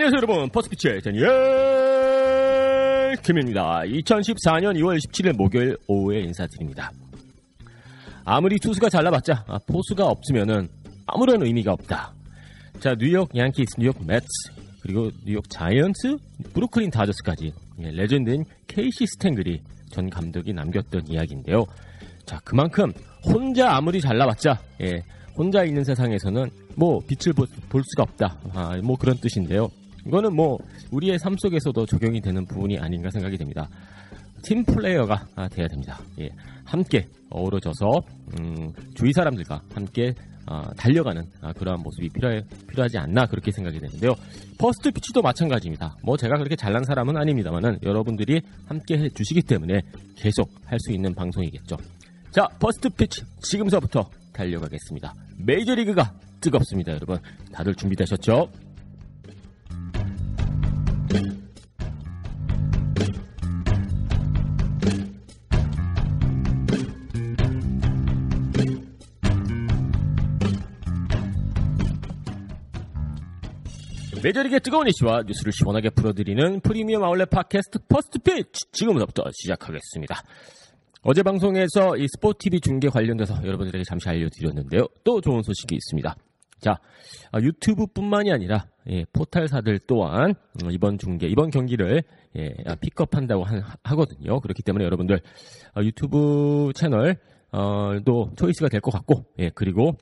안녕하세요 여러분. 퍼스피치의 제니엘 김입니다. 2014년 2월 17일 목요일 오후에 인사드립니다. 아무리 투수가 잘나봤자 아, 포수가 없으면은 아무런 의미가 없다. 자 뉴욕 양키스 뉴욕 메츠 그리고 뉴욕 자이언츠 브루클린 다저스까지 예, 레전드인 케이시 스텡겔 전 감독이 남겼던 이야기인데요. 자 그만큼 혼자 아무리 잘나봤자 예, 혼자 있는 세상에서는 뭐 빛을 보- 볼 수가 없다. 아, 뭐 그런 뜻인데요. 이거는 뭐 우리의 삶 속에서도 적용이 되는 부분이 아닌가 생각이 됩니다. 팀 플레이어가 아, 돼야 됩니다. 예, 함께 어우러져서 음, 주위 사람들과 함께 아, 달려가는 아, 그러한 모습이 필요해, 필요하지 않나 그렇게 생각이 되는데요. 퍼스트 피치도 마찬가지입니다. 뭐 제가 그렇게 잘난 사람은 아닙니다만은 여러분들이 함께 해주시기 때문에 계속 할 수 있는 방송이겠죠. 자, 퍼스트 피치 지금서부터 달려가겠습니다. 메이저리그가 뜨겁습니다, 여러분. 다들 준비되셨죠? 메이저리그의 뜨거운 이슈와 뉴스를 시원하게 풀어드리는 프리미엄 아울렛 팟캐스트 퍼스트 피치 지금부터 시작하겠습니다. 어제 방송에서 이 스포티비 중계 관련돼서 여러분들에게 잠시 알려드렸는데요. 또 좋은 소식이 있습니다. 자, 아, 유튜브뿐만이 아니라 예, 포탈사들 또한 음, 이번 중계, 이번 경기를 예, 아, 픽업한다고 한- 하거든요. 그렇기 때문에 여러분들 아, 유튜브 채널 어, 도 초이스가 될 것 같고, 예, 그리고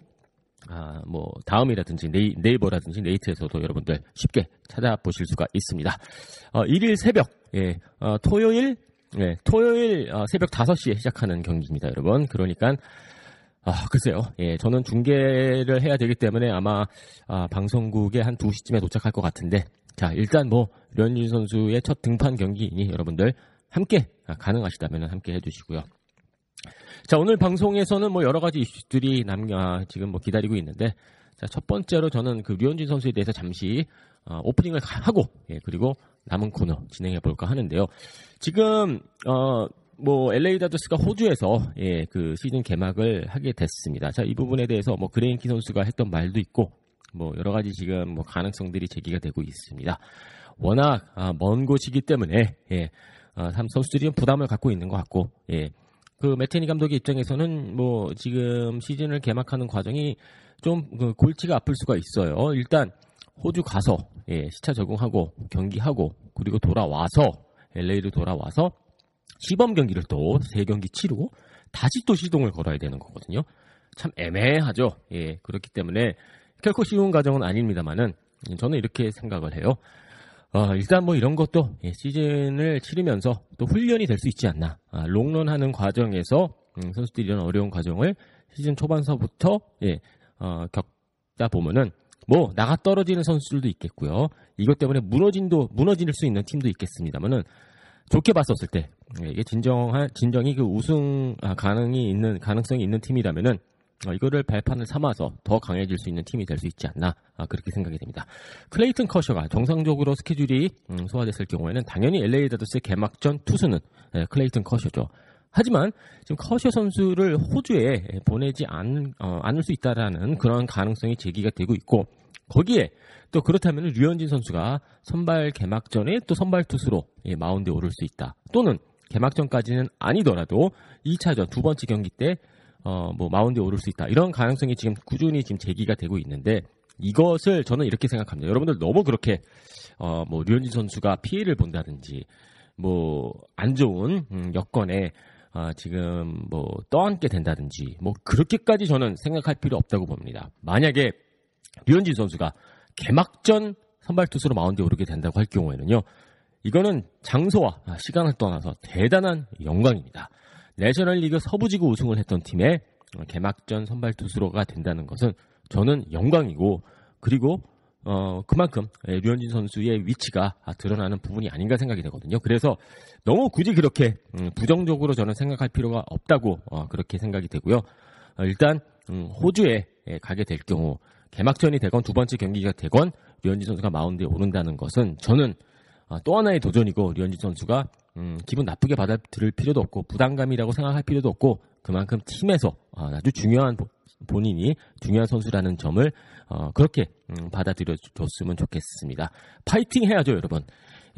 아, 뭐 다음이라든지 네이, 네이 버라든지 네이트에서도 여러분들 쉽게 찾아보실 수가 있습니다. 어, 1일 새벽, 예, 어, 토요일, 예, 토요일 어, 새벽 5시에 시작하는 경기입니다, 여러분. 그러니까 아, 글쎄요. 예, 저는 중계를 해야 되기 때문에 아마 아, 방송국에 한 2시쯤에 도착할 것 같은데 자, 일단 뭐 류현진 선수의 첫 등판 경기이니 여러분들 함께 아, 가능하시다면 함께 해주시고요. 자, 오늘 방송에서는 뭐 여러 가지 이슈들이 남, 아, 지금 뭐 기다리고 있는데, 자, 첫 번째로 저는 그 류현진 선수에 대해서 잠시, 어, 오프닝을 가- 하고, 예, 그리고 남은 코너 진행해 볼까 하는데요. 지금, 어, 뭐, LA 다저스가 호주에서, 예, 그 시즌 개막을 하게 됐습니다. 자, 이 부분에 대해서 뭐, 그레인키 선수가 했던 말도 있고, 뭐, 여러 가지 지금 뭐, 가능성들이 제기가 되고 있습니다. 워낙, 아, 먼 곳이기 때문에, 예, 아, 삼 선수들이 좀 부담을 갖고 있는 것 같고, 예, 그 메테니 감독의 입장에서는 뭐 지금 시즌을 개막하는 과정이 좀 그 골치가 아플 수가 있어요. 일단 호주 가서 예, 시차 적응하고 경기하고 그리고 돌아와서 LA로 돌아와서 시범 경기를 또 세 경기 치르고 다시 또 시동을 걸어야 되는 거거든요. 참 애매하죠. 예, 그렇기 때문에 결코 쉬운 과정은 아닙니다만은 저는 이렇게 생각을 해요. 어, 일단 뭐 이런 것도 예, 시즌을 치르면서 또 훈련이 될 수 있지 않나. 아, 롱런 하는 과정에서 음, 선수들이 이런 어려운 과정을 시즌 초반서부터 예, 어, 겪다 보면은 뭐 나가 떨어지는 선수들도 있겠고요. 이것 때문에 무너진도 무너질 수 있는 팀도 있겠습니다만은 좋게 봤었을 때 예, 이게 진정한 진정이 그 우승 아, 가능이 있는 가능성이 있는 팀이라면은 어, 이거를 발판을 삼아서 더 강해질 수 있는 팀이 될 수 있지 않나 아, 그렇게 생각이 됩니다. 클레이튼 커쇼가 정상적으로 스케줄이 음, 소화됐을 경우에는 당연히 LA 다저스의 개막전 투수는 예, 클레이튼 커쇼죠. 하지만 지금 커쇼 선수를 호주에 보내지 않, 어, 않을 수 있다라는 그런 가능성이 제기가 되고 있고 거기에 또 그렇다면 류현진 선수가 선발 개막전에 또 선발 투수로 예, 마운드에 오를 수 있다. 또는 개막전까지는 아니더라도 2차전 두 번째 경기 때 어, 뭐 마운드에 오를 수 있다. 이런 가능성이 지금 꾸준히 지금 제기가 되고 있는데 이것을 저는 이렇게 생각합니다. 여러분들 너무 그렇게 어, 뭐 류현진 선수가 피해를 본다든지 뭐 안 좋은 음, 여건에 아, 지금 뭐 떠안게 된다든지 뭐 그렇게까지 저는 생각할 필요 없다고 봅니다. 만약에 류현진 선수가 개막전 선발 투수로 마운드에 오르게 된다고 할 경우에는요. 이거는 장소와 시간을 떠나서 대단한 영광입니다. 내셔널리그 서부지구 우승을 했던 팀의 개막전 선발 투수로가 된다는 것은 저는 영광이고 그리고 어 그만큼 류현진 선수의 위치가 드러나는 부분이 아닌가 생각이 되거든요. 그래서 너무 굳이 그렇게 음, 부정적으로 저는 생각할 필요가 없다고 어, 그렇게 생각이 되고요. 어, 일단 음, 호주에 가게 될 경우 개막전이 되건 두 번째 경기가 되건 류현진 선수가 마운드에 오른다는 것은 저는 어, 또 하나의 도전이고 류현진 선수가 음, 기분 나쁘게 받아들일 필요도 없고 부담감이라고 생각할 필요도 없고 그만큼 팀에서 어, 아주 중요한 본인이 중요한 선수라는 점을 어, 그렇게 음, 받아들여 줬으면 좋겠습니다. 파이팅 해야죠, 여러분.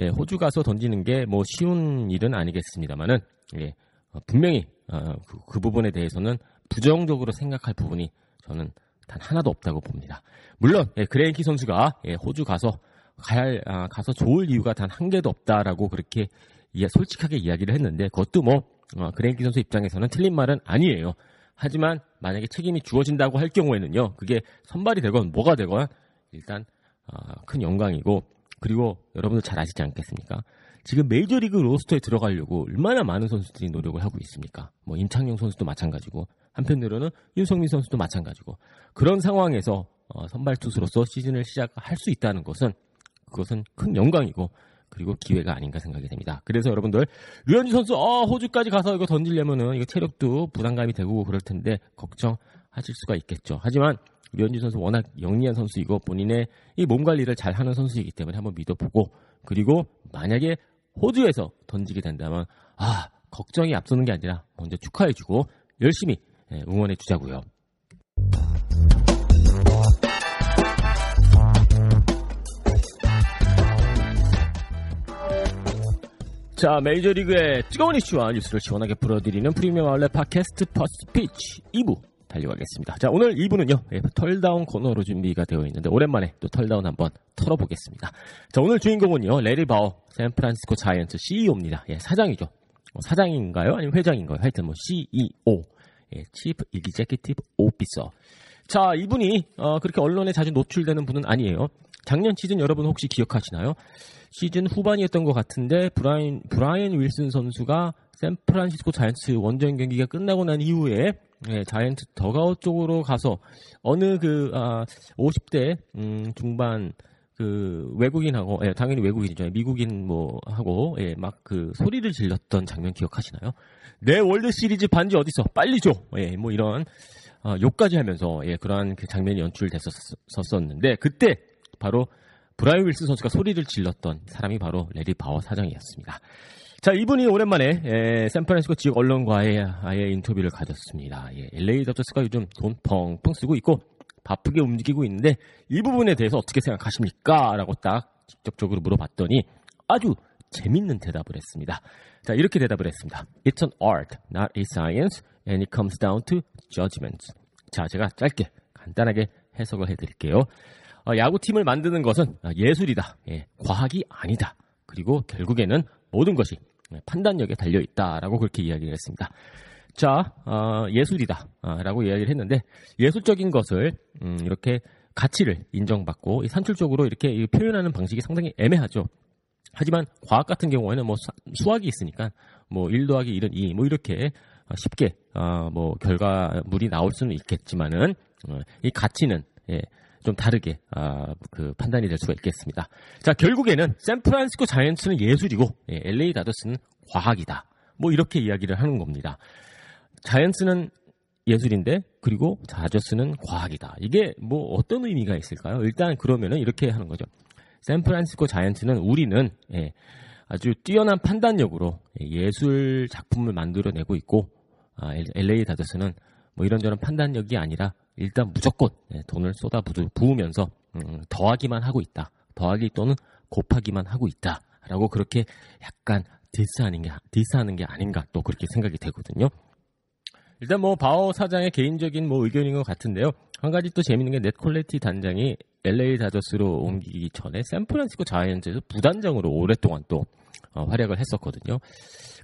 예, 호주 가서 던지는 게 뭐 쉬운 일은 아니겠습니다만은 예, 어, 분명히 어, 그, 그, 부분에 대해서는 부정적으로 생각할 부분이 저는 단 하나도 없다고 봅니다. 물론 예, 그레인키 선수가 예, 호주 가서 가야 아, 가서 좋을 이유가 단 한 개도 없다라고 그렇게 솔직하게 이야기를 했는데 그것도 뭐 어, 그레인키 선수 입장에서는 틀린 말은 아니에요. 하지만 만약에 책임이 주어진다고 할 경우에는요, 그게 선발이 되건 뭐가 되건 일단 어, 큰 영광이고 그리고 여러분들 잘 아시지 않겠습니까? 지금 메이저리그 로스터에 들어가려고 얼마나 많은 선수들이 노력을 하고 있습니까? 뭐 임창용 선수도 마찬가지고 한편으로는 윤성민 선수도 마찬가지고 그런 상황에서 어, 선발 투수로서 시즌을 시작할 수 있다는 것은 그것은 큰 영광이고 그리고 기회가 아닌가 생각이 됩니다. 그래서 여러분들 류현진 선수 어, 호주까지 가서 이거 던지려면은 이거 체력도 부담감이 되고 그럴 텐데 걱정하실 수가 있겠죠. 하지만 류현진 선수 워낙 영리한 선수이고 본인의 이 몸 관리를 잘 하는 선수이기 때문에 한번 믿어보고 그리고 만약에 호주에서 던지게 된다면 아 걱정이 앞서는 게 아니라 먼저 축하해주고 열심히 예, 응원해 주자고요. 자, 메이저리그의 뜨거운 이슈와 뉴스를 시원하게 풀어드리는 프리미엄 아울렛 팟캐스트 퍼스트 피치 2부 달려가겠습니다. 자, 오늘 2부는요, 예, 털다운 코너로 준비가 되어 있는데, 오랜만에 또 털다운 한번 털어보겠습니다. 자, 오늘 주인공은요, 레리 바오, 샌프란시스코 자이언트 CEO입니다. 예, 사장이죠. 어, 사장인가요? 아니면 회장인가요? 하여튼 뭐 CEO, 예, Chief Executive Officer. 자, 이분이, 어, 그렇게 언론에 자주 노출되는 분은 아니에요. 작년 시즌 여러분 혹시 기억하시나요? 시즌 후반이었던 것 같은데 브라인 브라이언 윌슨 선수가 샌프란시스코 자이언츠 원정 경기가 끝나고 난 이후에 예, 자이언츠 더가웃 쪽으로 가서 어느 그 아, 50대 음, 중반 그 외국인하고 예, 당연히 외국인이죠 미국인 뭐 하고 예, 막 그 소리를 질렀던 장면 기억하시나요? 내 월드 시리즈 반지 어디서 빨리 줘. 예, 뭐 이런 어, 욕까지 하면서 예, 그러한 그 장면이 연출됐었었는데 그때 바로 브라이언 윌슨 선수가 소리를 질렀던 사람이 바로 래리 베어 사장이었습니다. 자, 이분이 오랜만에 에, 샌프란시스코 지역 언론과의 아예 인터뷰를 가졌습니다. 예, LA 다저스가 요즘 돈 펑펑 쓰고 있고 바쁘게 움직이고 있는데 이 부분에 대해서 어떻게 생각하십니까? 라고 딱 직접적으로 물어봤더니 아주 재밌는 대답을 했습니다. 자, 이렇게 대답을 했습니다. It's an art, not a science, and it comes down to judgment. 자, 제가 짧게 간단하게 해석을 해드릴게요. 어, 야구팀을 만드는 것은 예술이다. 예, 과학이 아니다. 그리고 결국에는 모든 것이 판단력에 달려 있다라고 그렇게 이야기를 했습니다. 자, 어, 예술이다라고 이야기를 했는데 예술적인 것을 음, 이렇게 가치를 인정받고 산출적으로 이렇게 표현하는 방식이 상당히 애매하죠. 하지만 과학 같은 경우에는 뭐 수학이 있으니까 뭐 1 더하기 1은 2, 뭐 이렇게 쉽게 어, 뭐 결과물이 나올 수는 있겠지만은 어, 이 가치는 예, 좀 다르게 아, 그 판단이 될 수가 있겠습니다. 자 결국에는 샌프란시스코 자이언츠는 예술이고 예, LA 다저스는 과학이다. 뭐 이렇게 이야기를 하는 겁니다. 자이언츠는 예술인데 그리고 다저스는 과학이다. 이게 뭐 어떤 의미가 있을까요? 일단 그러면은 이렇게 하는 거죠. 샌프란시스코 자이언츠는 우리는 예, 아주 뛰어난 판단력으로 예술 작품을 만들어내고 있고 아, LA 다저스는 뭐 이런저런 판단력이 아니라 일단 무조건 예, 돈을 쏟아 부으면서 음, 더하기만 하고 있다. 더하기 또는 곱하기만 하고 있다 라고 그렇게 약간 디스하는 게 디스하는 게 아닌가 또 그렇게 생각이 되거든요. 일단 뭐 베어 사장의 개인적인 뭐 의견인 것 같은데요. 한 가지 또 재밌는 게 네드 콜레티 단장이 LA 다저스로 옮기기 전에 샌프란시스코 자이언츠에서 부단장으로 오랫동안 또 어, 활약을 했었거든요.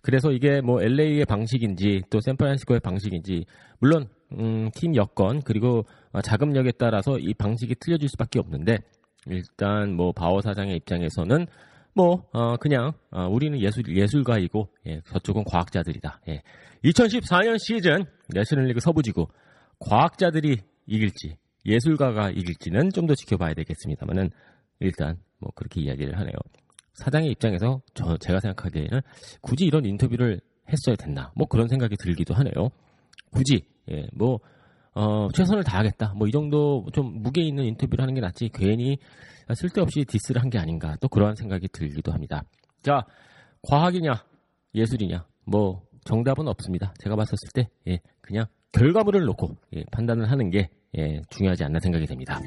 그래서 이게 뭐 LA의 방식인지 또 샌프란시스코의 방식인지 물론 음, 팀 여건 그리고 어, 자금력에 따라서 이 방식이 틀려질 수밖에 없는데 일단 뭐 바워 사장의 입장에서는 뭐 어, 그냥 어, 우리는 예술 예술가이고 예, 저쪽은 과학자들이다. 예. 2014년 시즌 내셔널리그 서부지구 과학자들이 이길지 예술가가 이길지는 좀 더 지켜봐야 되겠습니다만은 일단 뭐 그렇게 이야기를 하네요. 사장의 입장에서 저 제가 생각하기에는 굳이 이런 인터뷰를 했어야 됐나 뭐 그런 생각이 들기도 하네요. 굳이 예, 뭐 어, 최선을 다하겠다. 뭐 이 정도 좀 무게 있는 인터뷰를 하는 게 낫지. 괜히 쓸데없이 디스를 한 게 아닌가. 또 그러한 생각이 들기도 합니다. 자, 과학이냐, 예술이냐. 뭐 정답은 없습니다. 제가 봤었을 때 예, 그냥 결과물을 놓고 예, 판단을 하는 게 예, 중요하지 않나 생각이 됩니다.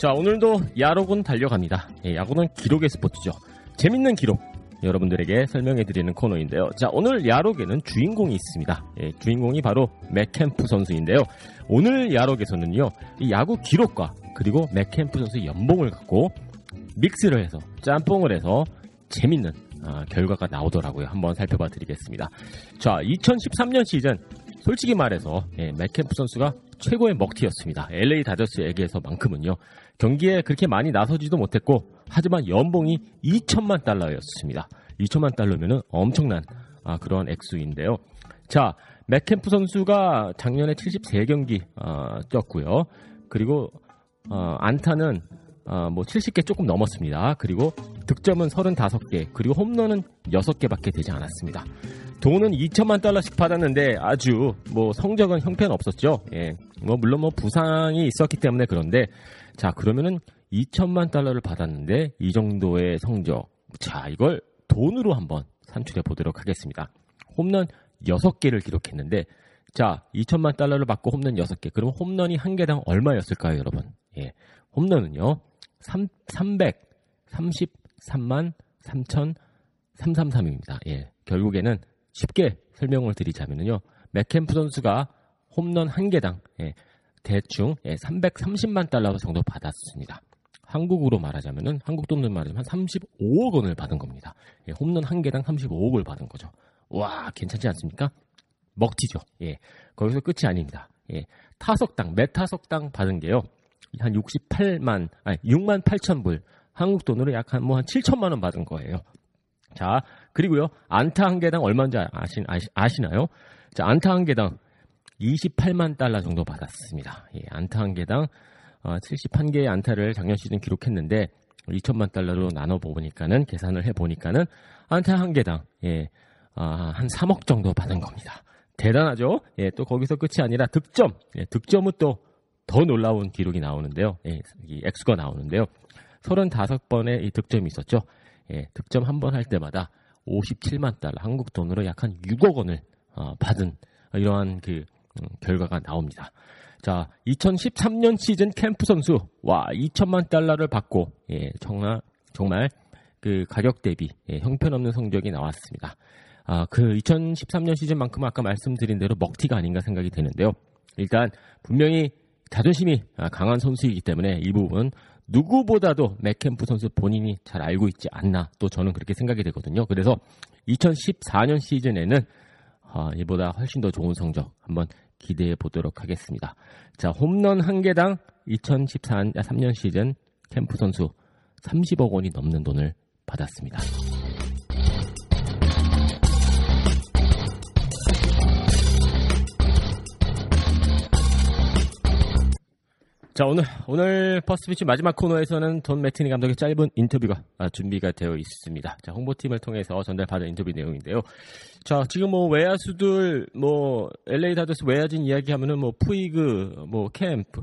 자, 오늘도 야록은 달려갑니다. 예, 야구는 기록의 스포츠죠. 재밌는 기록 여러분들에게 설명해 드리는 코너인데요. 자, 오늘 야록에는 주인공이 있습니다. 예, 주인공이 바로 맷 켐프 선수인데요. 오늘 야록에서는요, 이 야구 기록과 그리고 맷 켐프 선수의 연봉을 갖고 믹스를 해서 짬뽕을 해서 재밌는 아, 결과가 나오더라고요. 한번 살펴봐 드리겠습니다. 자, 2013년 시즌 솔직히 말해서 예, 맷 켐프 선수가 최고의 먹튀였습니다. LA 다저스에게서만큼은요. 경기에 그렇게 많이 나서지도 못했고 하지만 연봉이 2천만 달러였습니다. 2천만 달러면은 엄청난 아, 그런 액수인데요. 자, 맥캠프 선수가 작년에 73경기 어, 뛰었고요. 그리고 어, 안타는 어, 뭐 70개 조금 넘었습니다. 그리고 득점은 35개, 그리고 홈런은 6개밖에 되지 않았습니다. 돈은 2천만 달러씩 받았는데 아주 뭐 성적은 형편없었죠. 예. 뭐 물론 뭐 부상이 있었기 때문에 그런데 자, 그러면은 2천만 달러를 받았는데 이 정도의 성적. 자, 이걸 돈으로 한번 산출해 보도록 하겠습니다. 홈런 6개를 기록했는데 자, 2천만 달러를 받고 홈런 6개. 그럼 홈런이 한 개당 얼마였을까요, 여러분? 예. 홈런은요. 3, 333만 3,333입니다. 예. 결국에는 쉽게 설명을 드리자면요. 맥캠프 선수가 홈런 한 개당 예, 대충 예, 330만 달러 정도 받았습니다. 한국으로 말하자면은 한국 돈으로 말하자면 한 35억 원을 받은 겁니다. 예, 홈런 한 개당 35억을 받은 거죠. 와 괜찮지 않습니까? 먹튀죠. 예, 거기서 끝이 아닙니다. 예, 타석당 매 타석당 받은 게요 한 68만 아니 6만 8천 불 한국 돈으로 약 한 뭐한 7천만 원 받은 거예요. 자, 그리고요, 안타 한 개당 얼마인지 아시, 아시, 나요 자, 안타 한 개당 28만 달러 정도 받았습니다. 예, 안타 한 개당 어, 71개의 안타를 작년 시즌 기록했는데 2천만 달러로 나눠 보니까는 계산을 해 보니까는 안타 한 개당 예, 아, 한 3억 정도 받은 겁니다. 대단하죠? 예, 또 거기서 끝이 아니라 득점, 예, 득점은 또 더 놀라운 기록이 나오는데요. 예, 이 액수가 나오는데요. 35번의 이 득점이 있었죠. 예, 득점 한 번 할 때마다 57만 달러, 한국 돈으로 약 한 6억 원을 어, 받은 이러한 그 음, 결과가 나옵니다. 자, 2013년 시즌 캠프 선수 와 2천만 달러를 받고 예, 정말 정말 그 가격 대비 예, 형편없는 성적이 나왔습니다. 아, 그 2013년 시즌만큼 아까 말씀드린 대로 먹튀가 아닌가 생각이 되는데요. 일단 분명히 자존심이 아, 강한 선수이기 때문에 이 부분 누구보다도 맥캠프 선수 본인이 잘 알고 있지 않나 또 저는 그렇게 생각이 되거든요. 그래서 2014년 시즌에는 어, 이보다 훨씬 더 좋은 성적 한번 기대해 보도록 하겠습니다. 자, 홈런 한 개당 2014년 시즌 캠프 선수 30억 원이 넘는 돈을 받았습니다. 자, 오늘, 오늘 퍼스트 피치 마지막 코너에서는 돈 매팅리 감독의 짧은 인터뷰가 아, 준비가 되어 있습니다. 자, 홍보팀을 통해서 전달받은 인터뷰 내용인데요. 자, 지금 뭐 외야수들, 뭐, LA 다저스 외야진 이야기하면은 뭐, 푸이그, 뭐, 켐프,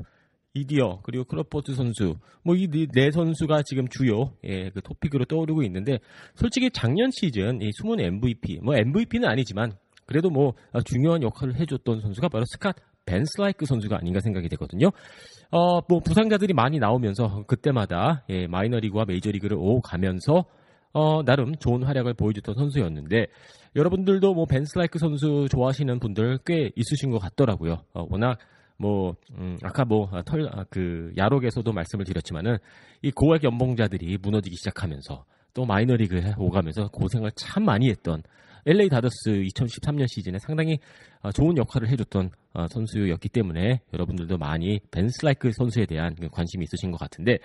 이디어, 그리고 크로포드 선수, 뭐, 이 네 선수가 지금 주요, 예, 그 토픽으로 떠오르고 있는데, 솔직히 작년 시즌 이 숨은 MVP, 뭐, MVP는 아니지만, 그래도 뭐, 중요한 역할을 해줬던 선수가 바로 스캇 벤슬라이크 선수가 아닌가 생각이 되거든요. 어, 뭐 부상자들이 많이 나오면서 그때마다 예, 마이너리그와 메이저리그를 오가면서 어, 나름 좋은 활약을 보여줬던 선수였는데 여러분들도 뭐 벤슬라이크 선수 좋아하시는 분들 꽤 있으신 것 같더라고요. 어, 워낙 뭐 음, 아까 뭐털그 아, 야록에서도 말씀을 드렸지만은 이 고액 연봉자들이 무너지기 시작하면서 또 마이너리그에 오가면서 고생을 참 많이 했던 LA 다저스 2013년 시즌에 상당히 어, 좋은 역할을 해줬던 어, 선수였기 때문에 여러분들도 많이 밴 슬라이크 선수에 대한 그 관심이 있으신 것 같은데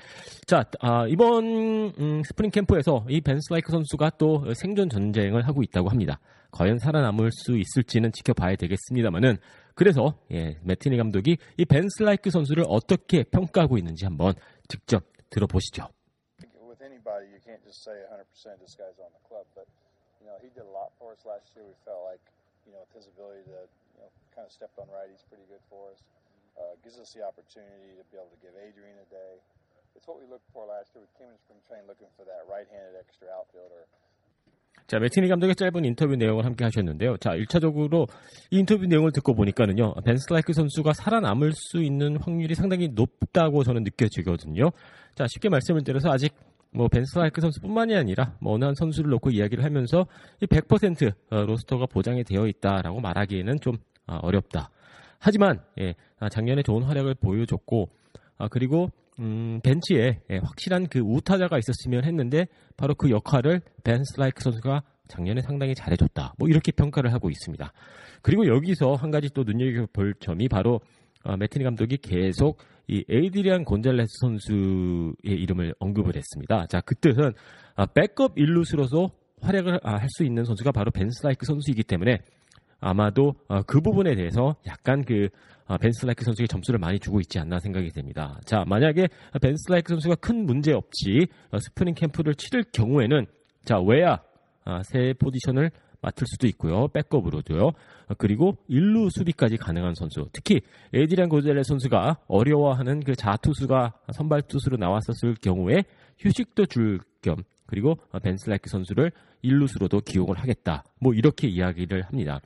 자 아, 이번 음, 스프링 캠프에서 이 밴 슬라이크 선수가 또 생존 전쟁을 하고 있다고 합니다. 과연 살아남을 수 있을지는 지켜봐야 되겠습니다만은 그래서 예, 매팅리 감독이 이 밴 슬라이크 선수를 어떻게 평가하고 있는지 한번 직접 들어보시죠. With anybody, you can't just say 100% this guy's on the club, but you know he did a lot for us last year. We felt like you know with his ability to you know kind of stepped on right, he's pretty good for us. Uh, gives us the opportunity to be able to give Adrian a day. It's what we looked for last year. We came in spring training looking for that right-handed extra outfielder. 자, 매티니 감독의 짧은 인터뷰 내용을 함께 하셨는데요. 자, 1차적으로 이 인터뷰 내용을 듣고 보니까는요, 벤 슬라이크 선수가 살아남을 수 있는 확률이 상당히 높다고 저는 느껴지거든요. 자, 쉽게 말씀을 드려서 아직 뭐 벤슬라이크 선수뿐만이 아니라 뭐 어느 한 선수를 놓고 이야기를 하면서 이 100% 어, 로스터가 보장이 되어 있다라고 말하기에는 좀 아, 어렵다. 하지만 예, 아, 작년에 좋은 활약을 보여줬고 아, 그리고 음, 벤치에 예, 확실한 그 우타자가 있었으면 했는데 바로 그 역할을 벤 슬라이크 선수가 작년에 상당히 잘해줬다. 뭐 이렇게 평가를 하고 있습니다. 그리고 여기서 한 가지 또 눈여겨볼 점이 바로 어, 매팅리 감독이 계속 이 에이드리안 곤잘레스 선수의 이름을 언급을 했습니다. 자, 그 뜻은 아, 백업 일루수로서 활약을 아, 할수 있는 선수가 바로 밴 슬라이크 선수이기 때문에 아마도 어, 그 부분에 대해서 약간 그 어, 밴 슬라이크 선수에게 점수를 많이 주고 있지 않나 생각이 됩니다. 자, 만약에 밴 슬라이크 선수가 큰 문제 없이 어, 스프링 캠프를 치를 경우에는 자, 외야 세 포지션을 맡을 수도 있고요. 백업으로도요. 그리고 일루 수비까지 가능한 선수. 특히 에디란 고젤레 선수가 어려워하는 그 자투수가 선발 투수로 나왔었을 경우에 휴식도 줄 겸 그리고 벤슬라이크 선수를 일루수로도 기용을 하겠다. 뭐 이렇게 이야기를 합니다.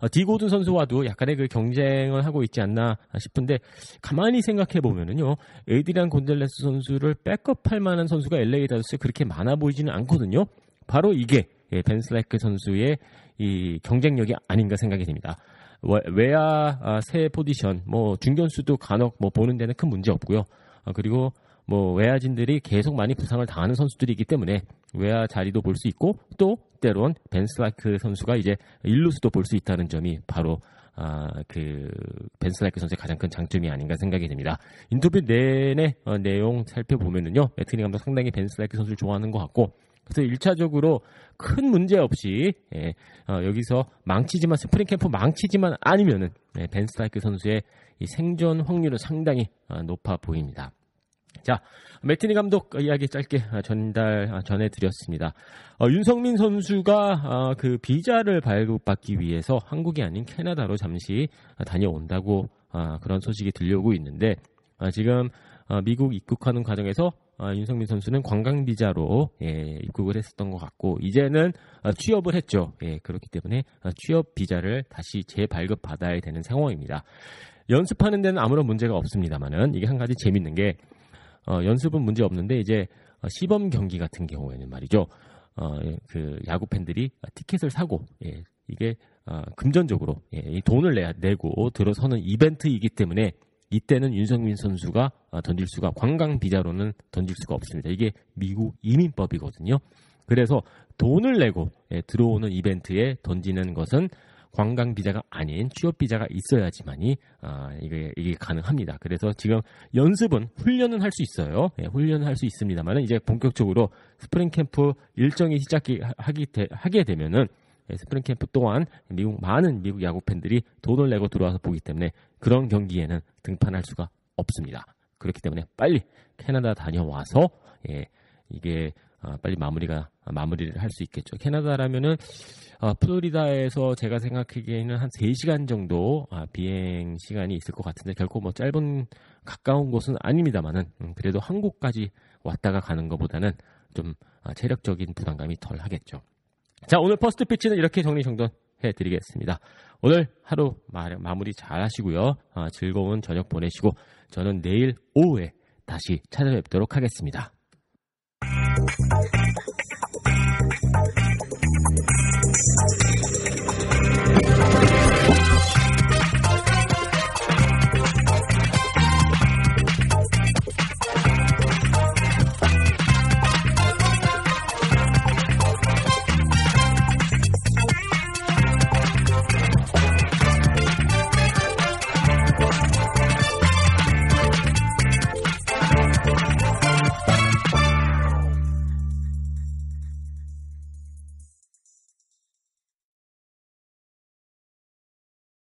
어, 디고든 선수와도 약간의 그 경쟁을 하고 있지 않나 싶은데 가만히 생각해 보면은요 에이드리안 곤델레스 선수를 백업할 만한 선수가 LA 다저스에 그렇게 많아 보이지는 않거든요. 바로 이게 예, 벤슬라이크 선수의 이 경쟁력이 아닌가 생각이 됩니다. 외야 아, 새 포지션 뭐 중견수도 간혹 뭐 보는 데는 큰 문제 없고요. 어, 그리고 뭐 외야진들이 계속 많이 부상을 당하는 선수들이기 때문에 외야 자리도 볼 수 있고 또 때론 벤슬라이크 선수가 이제 일루수도 볼 수 있다는 점이 바로 아, 그, 벤슬라이크 선수의 가장 큰 장점이 아닌가 생각이 됩니다. 인터뷰 내내 어, 내용 살펴보면은요, 매트니 감독 상당히 벤슬라이크 선수를 좋아하는 것 같고, 그래서 1차적으로 큰 문제 없이, 예, 어, 여기서 망치지만, 스프링 캠프 망치지만 아니면은, 예, 밴 슬라이크 선수의 이 생존 확률은 상당히 어, 높아 보입니다. 자, 매팅리 감독 이야기 짧게 전달 전해드렸습니다. 어, 윤석민 선수가 어, 그 비자를 발급받기 위해서 한국이 아닌 캐나다로 잠시 다녀온다고 어, 그런 소식이 들려오고 있는데 어, 지금 어, 미국 입국하는 과정에서 어, 윤성민 선수는 관광 비자로 예, 입국을 했었던 것 같고 이제는 취업을 했죠. 예, 그렇기 때문에 취업 비자를 다시 재발급 받아야 되는 상황입니다. 연습하는 데는 아무런 문제가 없습니다만은 이게 한 가지 재밌는 게 어, 연습은 문제 없는데 이제 어, 시범 경기 같은 경우에는 말이죠. 어, 예, 그 야구 팬들이 티켓을 사고 예, 이게 어, 금전적으로 예, 돈을 내, 내고 들어서는 이벤트이기 때문에 이때는 윤석민 선수가 어, 던질 수가 관광 비자로는 던질 수가 없습니다. 이게 미국 이민법이거든요. 그래서 돈을 내고 예, 들어오는 이벤트에 던지는 것은 관광 비자가 아닌 취업 비자가 있어야지만이 아, 이게 이게 가능합니다. 그래서 지금 연습은 훈련은 할 수 있어요. 예, 훈련은 할 수 있습니다만은 이제 본격적으로 스프링 캠프 일정이 시작하기 하게 되면은 예, 스프링 캠프 동안 미국 많은 미국 야구 팬들이 돈을 내고 들어와서 보기 때문에 그런 경기에는 등판할 수가 없습니다. 그렇기 때문에 빨리 캐나다 다녀와서 예, 이게 아, 빨리 마무리가 마무리를 할 수 있겠죠. 캐나다라면은 어, 플로리다에서 제가 생각하기에는 한 3시간 정도 아, 비행 시간이 있을 것 같은데 결코 뭐 짧은 가까운 곳은 아닙니다만은 음, 그래도 한국까지 왔다가 가는 것보다는 좀 아, 체력적인 부담감이 덜 하겠죠. 자 오늘 first pitch는 이렇게 정리정돈 해 드리겠습니다. 오늘 하루 마, 마무리 잘 하시고요. 아, 즐거운 저녁 보내시고 저는 내일 오후에 다시 찾아뵙도록 하겠습니다.